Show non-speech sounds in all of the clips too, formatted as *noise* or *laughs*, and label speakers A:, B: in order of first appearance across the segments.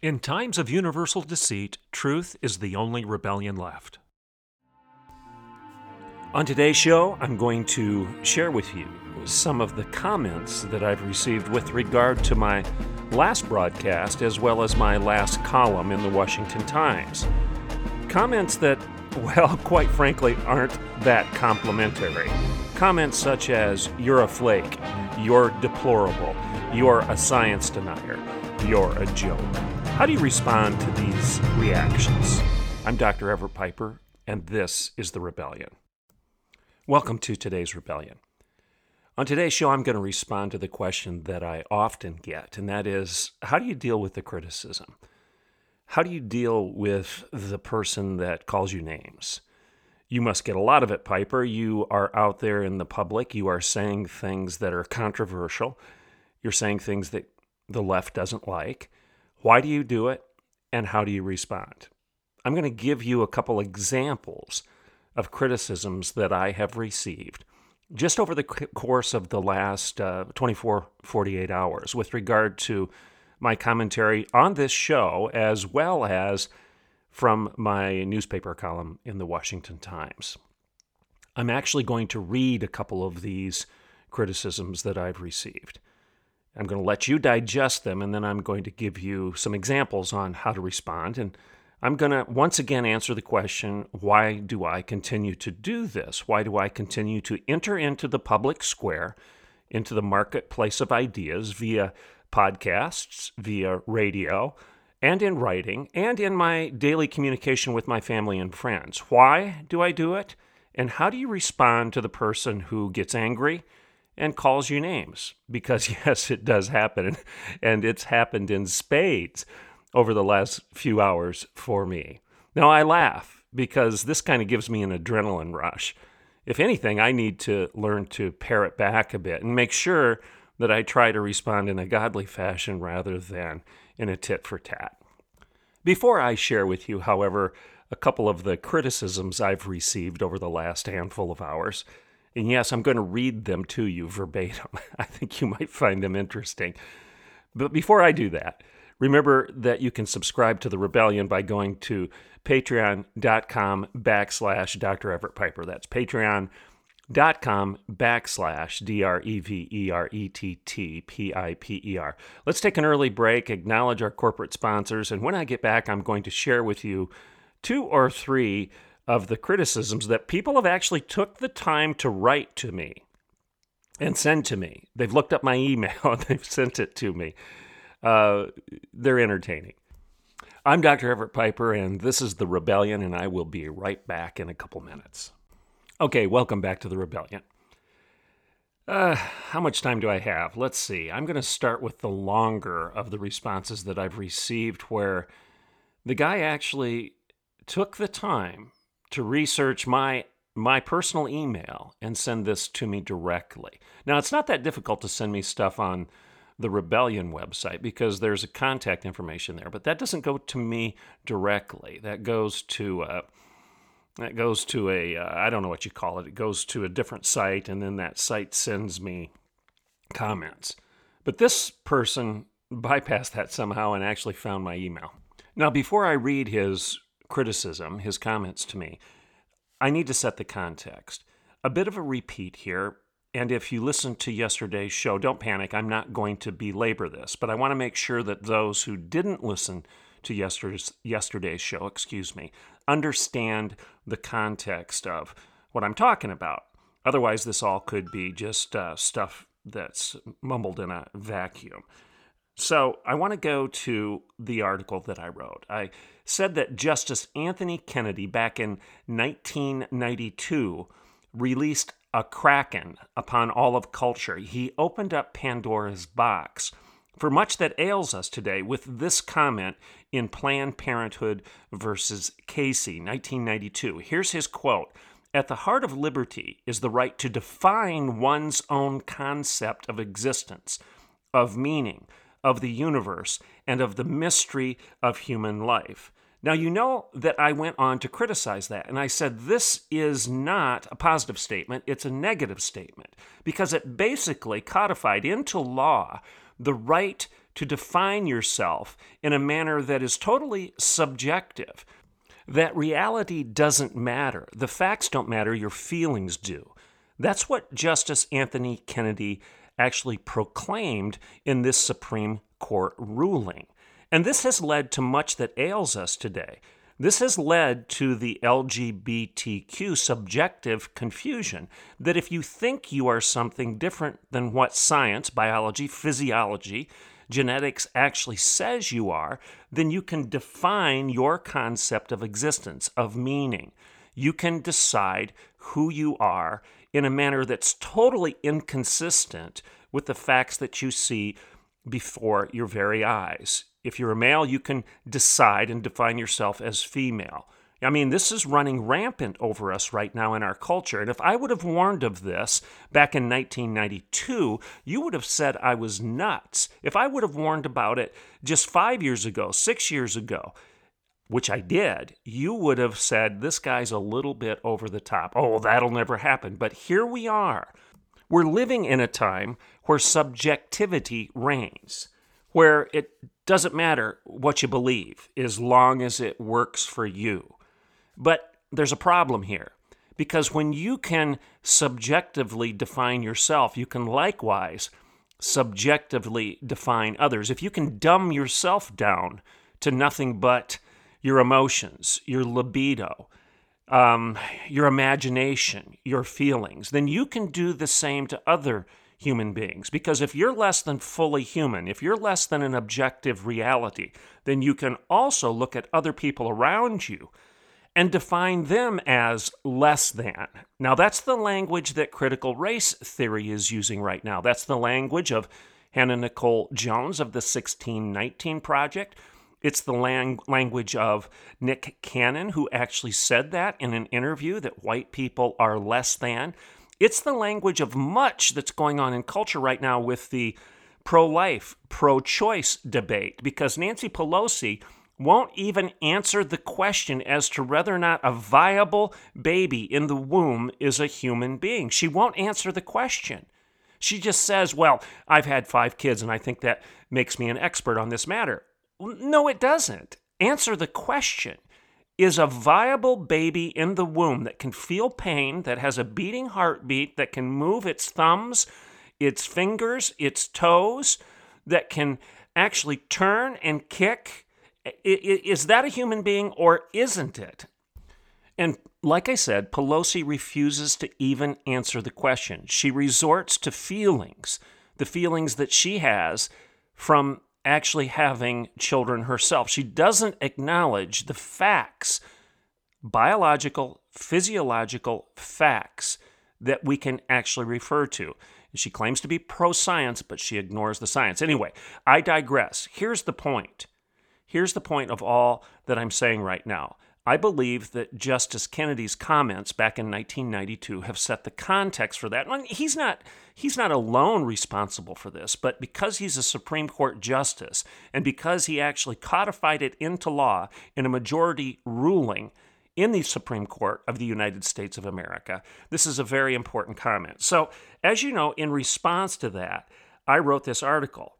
A: In times of universal deceit, truth is the only rebellion left. On today's show, I'm going to share with you some of the comments that I've received with regard to my last broadcast as well as my last column in the Washington Times. Comments that, well, *laughs* quite frankly, aren't that complimentary. Comments such as, you're a flake, you're deplorable, you're a science denier, you're a joke. How do you respond to these reactions? I'm Dr. Everett Piper, and this is The Rebellion. Welcome to today's Rebellion. On today's show, I'm going to respond to the question that I often get, and that is how do you deal with the criticism? How do you deal with the person that calls you names? You must get a lot of it, Piper. You are out there in the public. You are saying things that are controversial. You're saying things that the left doesn't like. Why do you do it? And how do you respond? I'm going to give you a couple examples of criticisms that I have received just over the course of the last uh, 24, 48 hours with regard to my commentary on this show, as well as from my newspaper column in the Washington Times. I'm actually going to read a couple of these criticisms that I've received. I'm going to let you digest them, and then I'm going to give you some examples on how to respond. And I'm going to once again answer the question why do I continue to do this? Why do I continue to enter into the public square, into the marketplace of ideas via podcasts, via radio, and in writing, and in my daily communication with my family and friends? Why do I do it? And how do you respond to the person who gets angry? And calls you names. Because *laughs* yes it does happen. And it's happened in spades over the last few hours for me. Now i laugh because this kind of gives me an adrenaline rush. If anything i need to learn to pare it back a bit and make sure that i try to respond in a godly fashion rather than in a tit for tat. Before i share with you however a couple of the criticisms i've received over the last handful of hours and yes, I'm going to read them to you verbatim. *laughs* I think you might find them interesting. But before I do that, remember that you can subscribe to The Rebellion by going to patreon.com backslash Dr. Everett Piper. That's patreon.com backslash D R E V E R E T T P I P E R. Let's take an early break, acknowledge our corporate sponsors, and when I get back, I'm going to share with you two or three of the criticisms that people have actually took the time to write to me and send to me. They've looked up my email *laughs* and they've sent it to me. Uh, they're entertaining. I'm Dr. Everett Piper, and this is The Rebellion, and I will be right back in a couple minutes. Okay, welcome back to The Rebellion. Uh, how much time do I have? Let's see. I'm going to start with the longer of the responses that I've received, where the guy actually took the time to research my my personal email and send this to me directly. Now, it's not that difficult to send me stuff on the Rebellion website because there's a contact information there, but that doesn't go to me directly. That goes to uh, that goes to a uh, I don't know what you call it. It goes to a different site, and then that site sends me comments. But this person *laughs* bypassed that somehow and actually found my email. Now, before I read his criticism, his comments to me, I need to set the context. A bit of a repeat here, and if you listened to yesterday's show, don't panic. I'm not going to belabor this, but I want to make sure that those who didn't listen to yesterday's, yesterday's show, excuse me, understand the context of what I'm talking about. Otherwise, this all could be just uh, stuff that's mumbled in a vacuum. So I want to go to the article that I wrote. I said that Justice Anthony Kennedy, back in 1992, released a kraken upon all of culture. He opened up Pandora's box for much that ails us today with this comment in Planned Parenthood versus Casey, 1992. Here's his quote At the heart of liberty is the right to define one's own concept of existence, of meaning, of the universe, and of the mystery of human life. Now, you know that I went on to criticize that, and I said this is not a positive statement, it's a negative statement, because it basically codified into law the right to define yourself in a manner that is totally subjective. That reality doesn't matter. The facts don't matter, your feelings do. That's what Justice Anthony Kennedy actually proclaimed in this Supreme Court ruling. And this has led to much that ails us today. This has led to the LGBTQ subjective confusion that if you think you are something different than what science, biology, physiology, genetics actually says you are, then you can define your concept of existence, of meaning. You can decide who you are in a manner that's totally inconsistent with the facts that you see before your very eyes. If you're a male, you can decide and define yourself as female. I mean, this is running rampant over us right now in our culture. And if I would have warned of this back in 1992, you would have said I was nuts. If I would have warned about it just five years ago, six years ago, which I did, you would have said, this guy's a little bit over the top. Oh, that'll never happen. But here we are. We're living in a time where subjectivity reigns, where it doesn't matter what you believe as long as it works for you. But there's a problem here because when you can subjectively define yourself, you can likewise subjectively define others. If you can dumb yourself down to nothing but your emotions, your libido, um, your imagination, your feelings, then you can do the same to other human beings. Because if you're less than fully human, if you're less than an objective reality, then you can also look at other people around you and define them as less than. Now, that's the language that critical race theory is using right now. That's the language of Hannah Nicole Jones of the 1619 Project. It's the lang- language of Nick Cannon, who actually said that in an interview that white people are less than. It's the language of much that's going on in culture right now with the pro life, pro choice debate, because Nancy Pelosi won't even answer the question as to whether or not a viable baby in the womb is a human being. She won't answer the question. She just says, Well, I've had five kids and I think that makes me an expert on this matter. No, it doesn't. Answer the question is a viable baby in the womb that can feel pain, that has a beating heartbeat, that can move its thumbs, its fingers, its toes, that can actually turn and kick. Is that a human being or isn't it? And like I said, Pelosi refuses to even answer the question. She resorts to feelings, the feelings that she has from actually having children herself. She doesn't acknowledge the facts, biological, physiological facts that we can actually refer to. She claims to be pro science, but she ignores the science. Anyway, I digress. Here's the point. Here's the point of all that I'm saying right now. I believe that Justice Kennedy's comments back in 1992 have set the context for that. he's not he's not alone responsible for this, but because he's a Supreme Court justice and because he actually codified it into law in a majority ruling in the Supreme Court of the United States of America, this is a very important comment. So, as you know, in response to that, I wrote this article.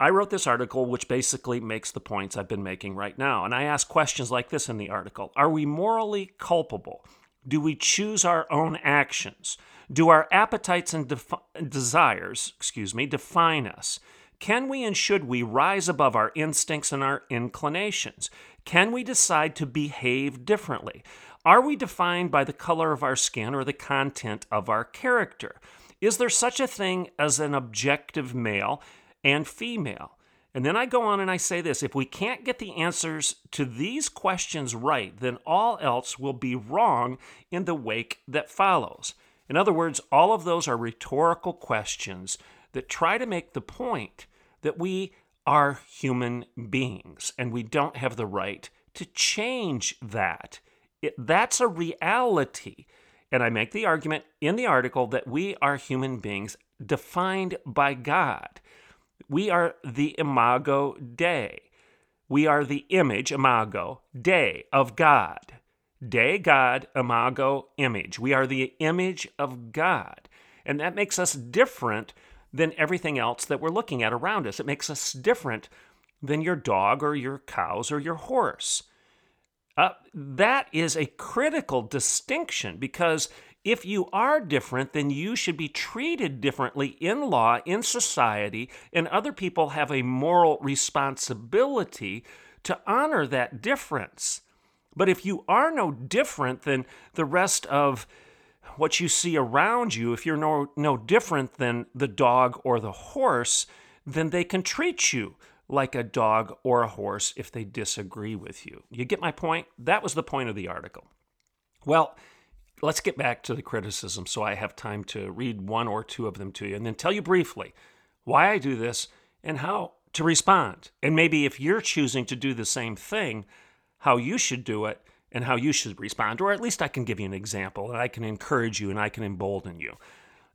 A: I wrote this article, which basically makes the points I've been making right now. And I ask questions like this in the article Are we morally culpable? Do we choose our own actions? Do our appetites and defi- desires, excuse me, define us? Can we and should we rise above our instincts and our inclinations? Can we decide to behave differently? Are we defined by the color of our skin or the content of our character? Is there such a thing as an objective male and female. And then I go on and I say this if we can't get the answers to these questions right, then all else will be wrong in the wake that follows. In other words, all of those are rhetorical questions that try to make the point that we are human beings and we don't have the right to change that. It, that's a reality. And I make the argument in the article that we are human beings defined by God. We are the imago Dei. We are the image, imago, Dei, of God. Dei, God, imago, image. We are the image of God. And that makes us different than everything else that we're looking at around us. It makes us different than your dog or your cows or your horse. Uh, that is a critical distinction because if you are different, then you should be treated differently in law, in society, and other people have a moral responsibility to honor that difference. But if you are no different than the rest of what you see around you, if you're no, no different than the dog or the horse, then they can treat you like a dog or a horse if they disagree with you. You get my point? That was the point of the article. Well, let's get back to the criticism so I have time to read one or two of them to you and then tell you briefly why I do this and how to respond. And maybe if you're choosing to do the same thing, how you should do it and how you should respond. Or at least I can give you an example and I can encourage you and I can embolden you.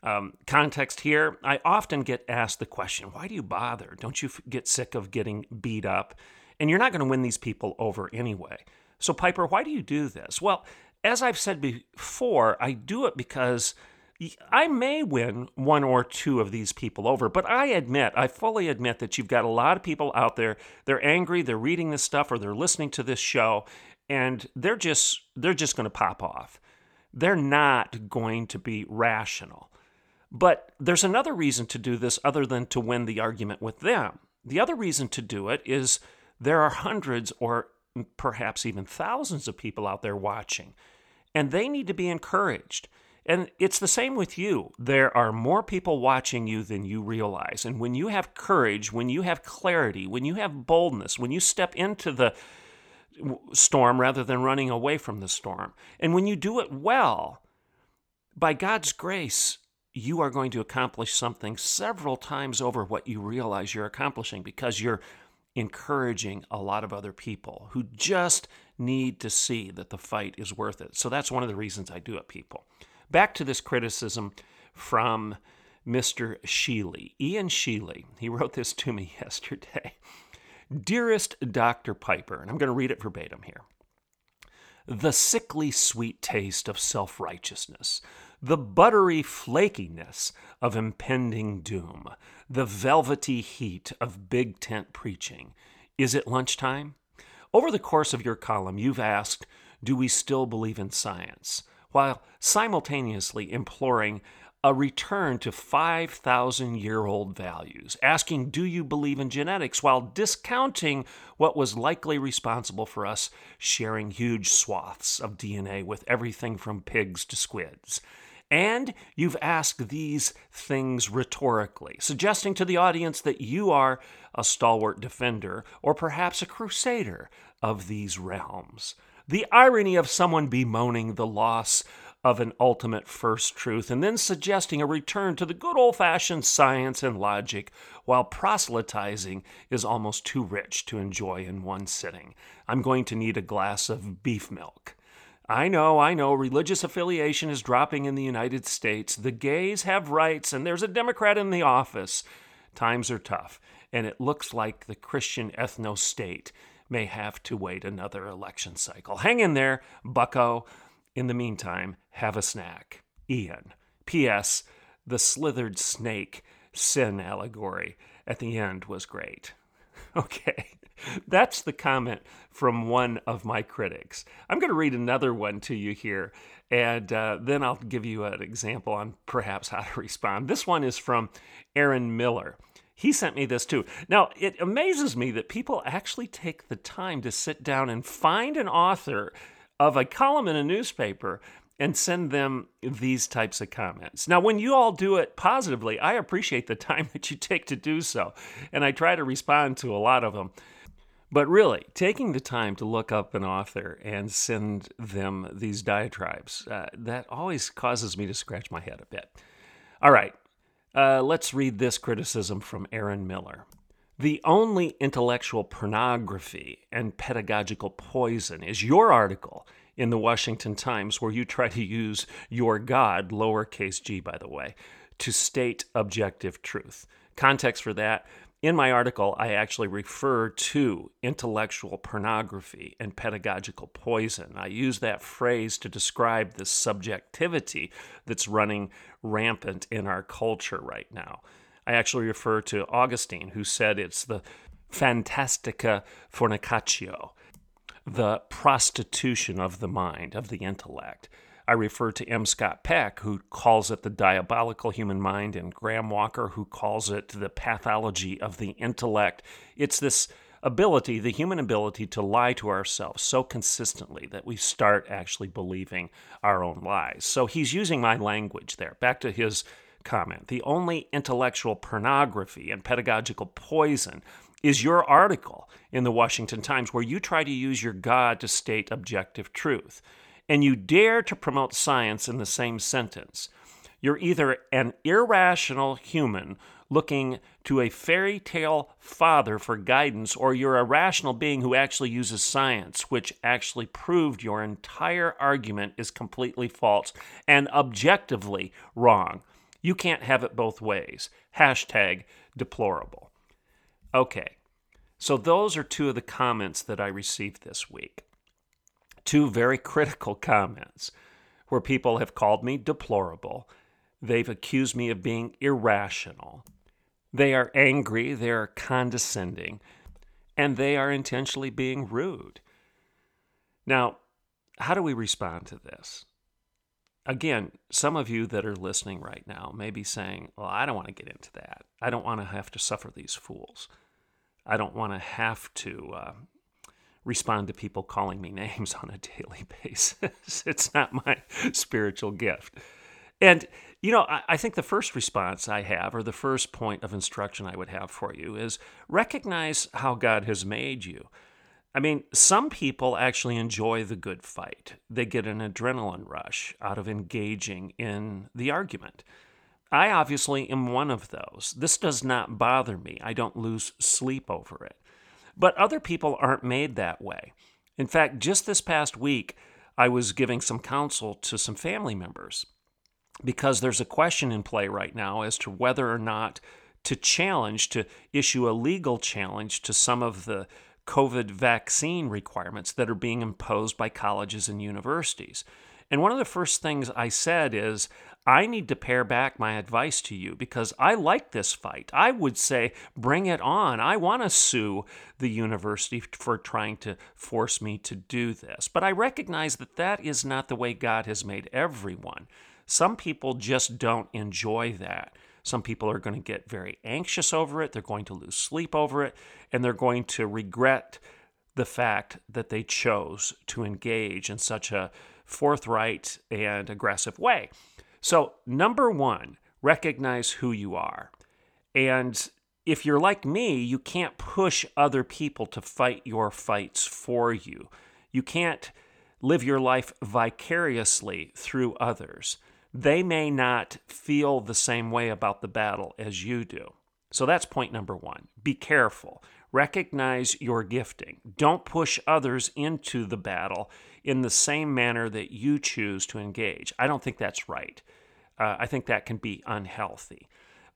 A: Um, context here, I often get asked the question, why do you bother? Don't you get sick of getting beat up? And you're not going to win these people over anyway. So, Piper, why do you do this? Well, as I've said before, I do it because I may win one or two of these people over, but I admit, I fully admit that you've got a lot of people out there. They're angry, they're reading this stuff, or they're listening to this show, and they're just they're just going to pop off. They're not going to be rational. But there's another reason to do this other than to win the argument with them. The other reason to do it is there are hundreds or perhaps even thousands of people out there watching, and they need to be encouraged. And it's the same with you. There are more people watching you than you realize. And when you have courage, when you have clarity, when you have boldness, when you step into the storm rather than running away from the storm, and when you do it well, by God's grace, you are going to accomplish something several times over what you realize you're accomplishing because you're encouraging a lot of other people who just need to see that the fight is worth it. So that's one of the reasons I do it, people. Back to this criticism from Mr. Sheely, Ian Sheely. He wrote this to me *laughs* yesterday. Dearest Dr. Piper, and I'm going to read it verbatim here. The sickly sweet taste of self righteousness, the buttery flakiness of impending doom, the velvety heat of big tent preaching. Is it lunchtime? Over the course of your column, you've asked, Do we still believe in science? while simultaneously imploring a return to 5,000 year old values, asking, Do you believe in genetics? while discounting what was likely responsible for us sharing huge swaths of DNA with everything from pigs to squids. And you've asked these things rhetorically, suggesting to the audience that you are a stalwart defender or perhaps a crusader of these realms. The irony of someone bemoaning the loss of an ultimate first truth and then suggesting a return to the good old fashioned science and logic while proselytizing is almost too rich to enjoy in one sitting. I'm going to need a glass of beef milk. I know, I know, religious affiliation is dropping in the United States. The gays have rights, and there's a Democrat in the office. Times are tough, and it looks like the Christian ethno state may have to wait another election cycle. Hang in there, bucko. In the meantime, have a snack. Ian. P.S. The slithered snake sin allegory at the end was great. *laughs* Okay, that's the comment from one of my critics. I'm going to read another one to you here, and uh, then I'll give you an example on perhaps how to respond. This one is from Aaron Miller. He sent me this too. Now, it amazes me that people actually take the time to sit down and find an author of a column in a newspaper and send them these types of comments. Now, when you all do it positively, I appreciate the *laughs* time that you take to do so, and I try to respond to a lot of them. But really, taking the time to look up an author and send them these diatribes, uh, that always causes me to scratch my head a bit. All right, uh, let's read this criticism from Aaron Miller. The only intellectual pornography and pedagogical poison is your article in the Washington Times where you try to use your God, lowercase g, by the way, to state objective truth. Context for that in my article, I actually refer to intellectual pornography and pedagogical poison. I use that phrase to describe the subjectivity that's running rampant in our culture right now. I actually refer to Augustine, who said it's the fantastica fornicatio, the prostitution of the mind, of the intellect. I refer to M. Scott Peck, who calls it the diabolical human mind, and Graham Walker, who calls it the pathology of the intellect. It's this ability, the human ability to lie to ourselves so consistently that we start actually believing our own lies. So he's using my language there. Back to his comment. The only intellectual pornography and pedagogical poison is your article in the Washington Times where you try to use your God to state objective truth and you dare to promote science in the same sentence, you're either an irrational human looking to a fairy tale father for guidance, or you're a rational being who actually uses science, which actually proved your entire argument is completely false and objectively wrong. You can't have it both ways. Hashtag deplorable. Okay, so those are two of the comments that I received this week two very critical comments where people have called me deplorable. They've accused me of being irrational. They are angry, they are condescending, and they are intentionally being rude. Now, how do we respond to this? Again, some of you that are listening right now may be saying, Well, I don't want to get into that. I don't want to have to suffer these fools. I don't want to have to uh, respond to people calling me names *laughs* on a daily basis. *laughs* it's not my spiritual gift. And, you know, I, I, think the first response I have, or the first point of instruction I would have for you, is recognize how God has made you. I mean, some people actually enjoy the good fight, they get an adrenaline rush out of engaging in the argument. I obviously am one of those. This does not bother me. I don't lose sleep over it. But other people aren't made that way. In fact, just this past week, I was giving some counsel to some family members because there's a question in play right now as to whether or not to challenge, to issue a legal challenge to some of the COVID vaccine requirements that are being imposed by colleges and universities. And one of the first things I said is, I need to pare back my advice to you because I like this fight. I would say, bring it on. I want to sue the university for trying to force me to do this. But I recognize that that is not the way God has made everyone. Some people just don't enjoy that. Some people are going to get very anxious over it, they're going to lose sleep over it, and they're going to regret the fact that they chose to engage in such a forthright and aggressive way. So, number one, recognize who you are. And if you're like me, you can't push other people to fight your fights for you. You can't live your life vicariously through others. They may not feel the same way about the battle as you do. So that's point number one. Be careful. Recognize your gifting. Don't push others into the battle in the same manner that you choose to engage. I don't think that's right. Uh, I think that can be unhealthy.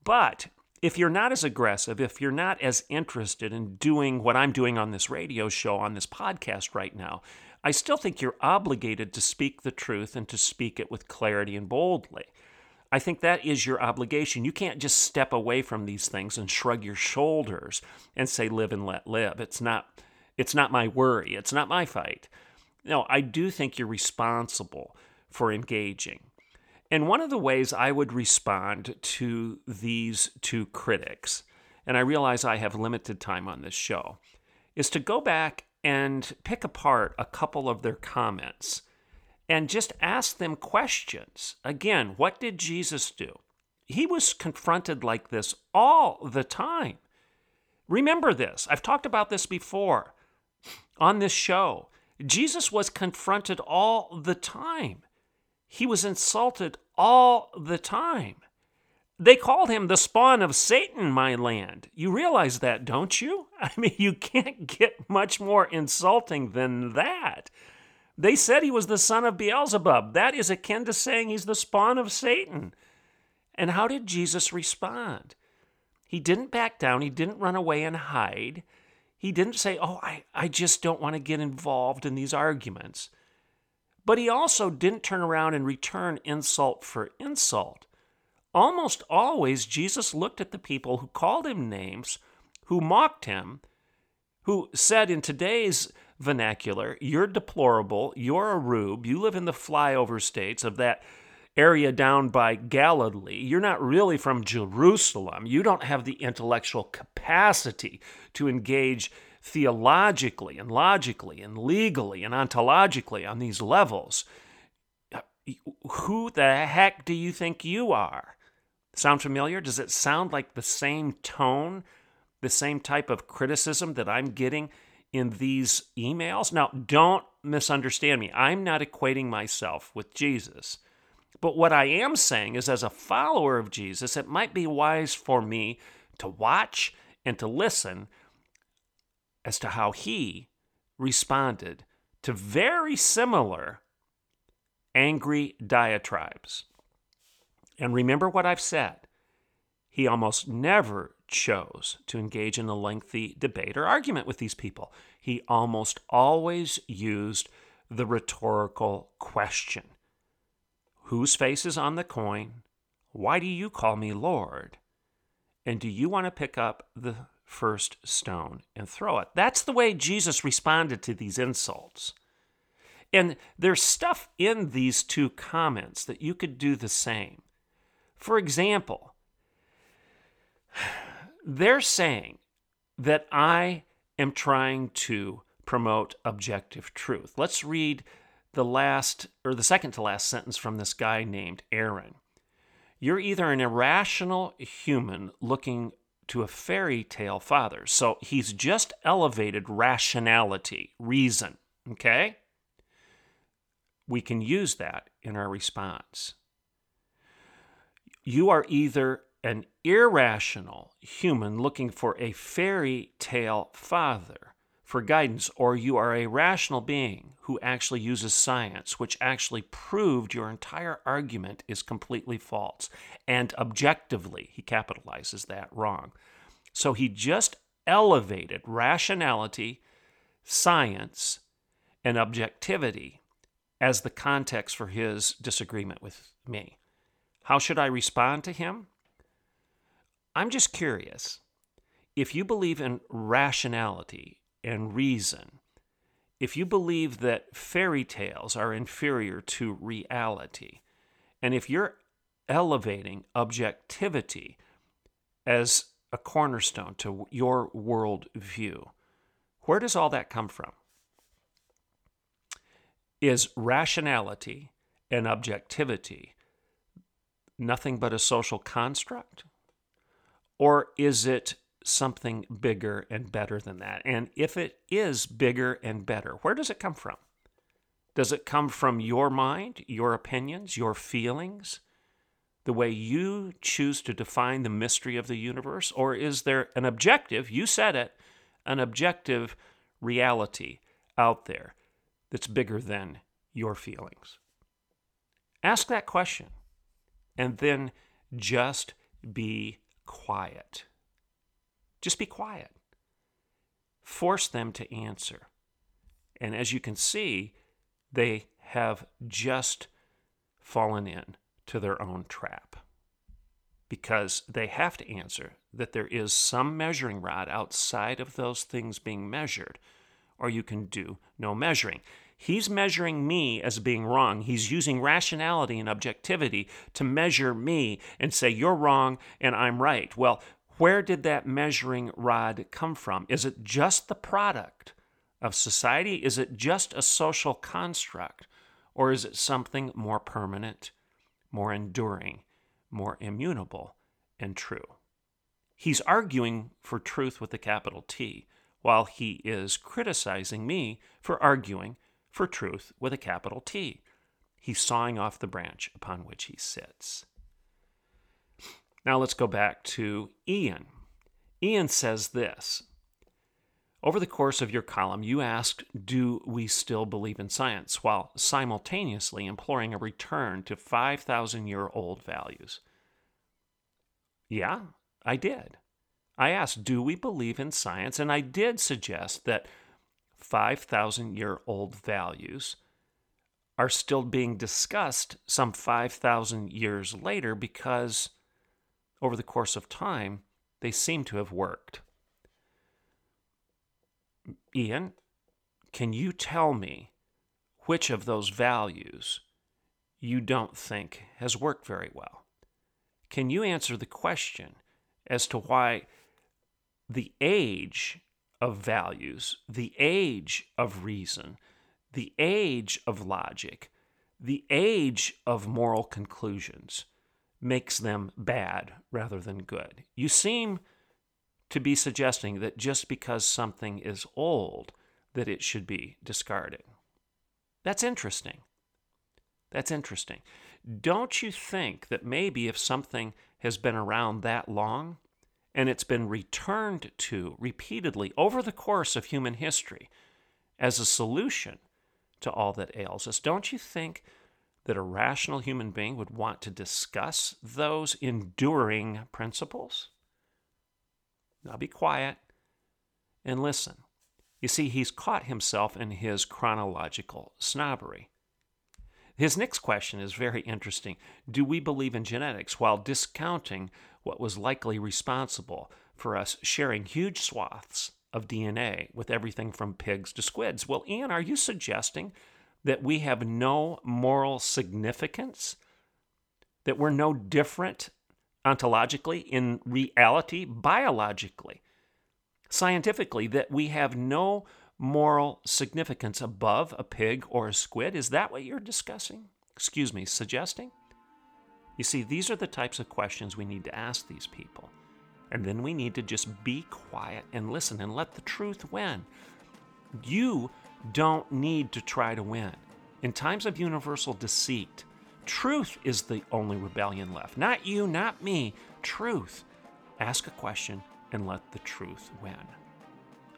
A: But if you're not as aggressive, if you're not as interested in doing what I'm doing on this radio show, on this podcast right now, I still think you're obligated to speak the truth and to speak it with clarity and boldly. I think that is your obligation. You can't just step away from these things and shrug your shoulders and say live and let live. It's not it's not my worry. It's not my fight. No, I do think you're responsible for engaging. And one of the ways I would respond to these two critics, and I realize I have limited time on this show, is to go back and pick apart a couple of their comments and just ask them questions. Again, what did Jesus do? He was confronted like this all the time. Remember this. I've talked about this before on this show. Jesus was confronted all the time. He was insulted all the time. They called him the spawn of Satan, my land. You realize that, don't you? *laughs* I mean, you can't get much more insulting than that. They said he was the son of Beelzebub. That is akin to saying he's the spawn of Satan. And how did Jesus respond? He didn't back down, he didn't run away and hide. He didn't say, Oh, I, I just don't want to get involved in these arguments. But he also didn't turn around and return insult for insult. Almost always, Jesus looked at the people who called him names, who mocked him, who said in today's vernacular, You're deplorable, you're a rube, you live in the flyover states of that area down by Galilee. You're not really from Jerusalem. You don't have the intellectual capacity to engage theologically and logically and legally and ontologically on these levels. Who the heck do you think you are? Sound familiar? Does it sound like the same tone, the same type of criticism that I'm getting in these emails? Now, don't misunderstand me. I'm not equating myself with Jesus. But what I am saying is, as a follower of Jesus, it might be wise for me to watch and to listen as to how he responded to very similar angry diatribes. And remember what I've said. He almost never chose to engage in a lengthy debate or argument with these people. He almost always used the rhetorical question Whose face is on the coin? Why do you call me Lord? And do you want to pick up the first stone and throw it? That's the way Jesus responded to these insults. And there's stuff in these two comments that you could do the same. For example, they're saying that I am trying to promote objective truth. Let's read the last or the second to last sentence from this guy named Aaron. You're either an irrational human looking to a fairy tale father. So he's just elevated rationality, reason, okay? We can use that in our response. You are either an irrational human looking for a fairy tale father, for guidance, or you are a rational being who actually uses science, which actually proved your entire argument is completely false. And objectively, he capitalizes that wrong. So he just elevated rationality, science, and objectivity as the context for his disagreement with me. How should I respond to him? I'm just curious. If you believe in rationality and reason, if you believe that fairy tales are inferior to reality, and if you're elevating objectivity as a cornerstone to your world view, where does all that come from? Is rationality and objectivity nothing but a social construct? Or is it something bigger and better than that? And if it is bigger and better, where does it come from? Does it come from your mind, your opinions, your feelings, the way you choose to define the mystery of the universe? Or is there an objective, you said it, an objective reality out there that's bigger than your feelings? Ask that question and then just be quiet. Just be quiet. Force them to answer. And as you can see, they have just fallen in to their own trap because they have to answer that there is some measuring rod outside of those things being measured, or you can do no measuring. He's measuring me as being wrong. He's using rationality and objectivity to measure me and say, you're wrong and I'm right. Well, where did that measuring rod come from? Is it just the product of society? Is it just a social construct? Or is it something more permanent, more enduring, more immutable, and true? He's arguing for truth with a capital T, while he is criticizing me for arguing for truth with a capital T. He's sawing off the branch upon which he sits. Now let's go back to Ian. Ian says this Over the course of your column, you asked, Do we still believe in science? while simultaneously imploring a return to 5,000 year old values. Yeah, I did. I asked, Do we believe in science? And I did suggest that 5,000 year old values are still being discussed some 5,000 years later because over the course of time, they seem to have worked. Ian, can you tell me which of those values you don't think has worked very well? Can you answer the question as to why the age of values, the age of reason, the age of logic, the age of moral conclusions makes them bad rather than good. You seem to be suggesting that just because something is old, that it should be discarded. That's interesting. That's interesting. Don't you think that maybe if something has been around that long and it's been returned to repeatedly over the course of human history as a solution to all that ails us, don't you think that a rational human being would want to discuss those enduring principles? Now be quiet and listen. You see, he's caught himself in his chronological snobbery. His next question is very interesting. Do we believe in genetics while discounting what was likely responsible for us sharing huge swaths of DNA with everything from pigs to squids? Well, Ian, are you suggesting that we have no moral significance, that we're no different ontologically, in reality, biologically, scientifically, that we have no moral significance above a pig or a squid? Is that what you're discussing? Excuse me, suggesting? You see, these are the types of questions we need to ask these people. And then we need to just be quiet and listen and let the truth win. You don't need to try to win. In times of universal deceit, truth is the only rebellion left. Not you, not me. Truth. Ask a question and let the truth win.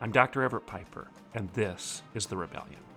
A: I'm Dr. Everett Piper, and this is The Rebellion.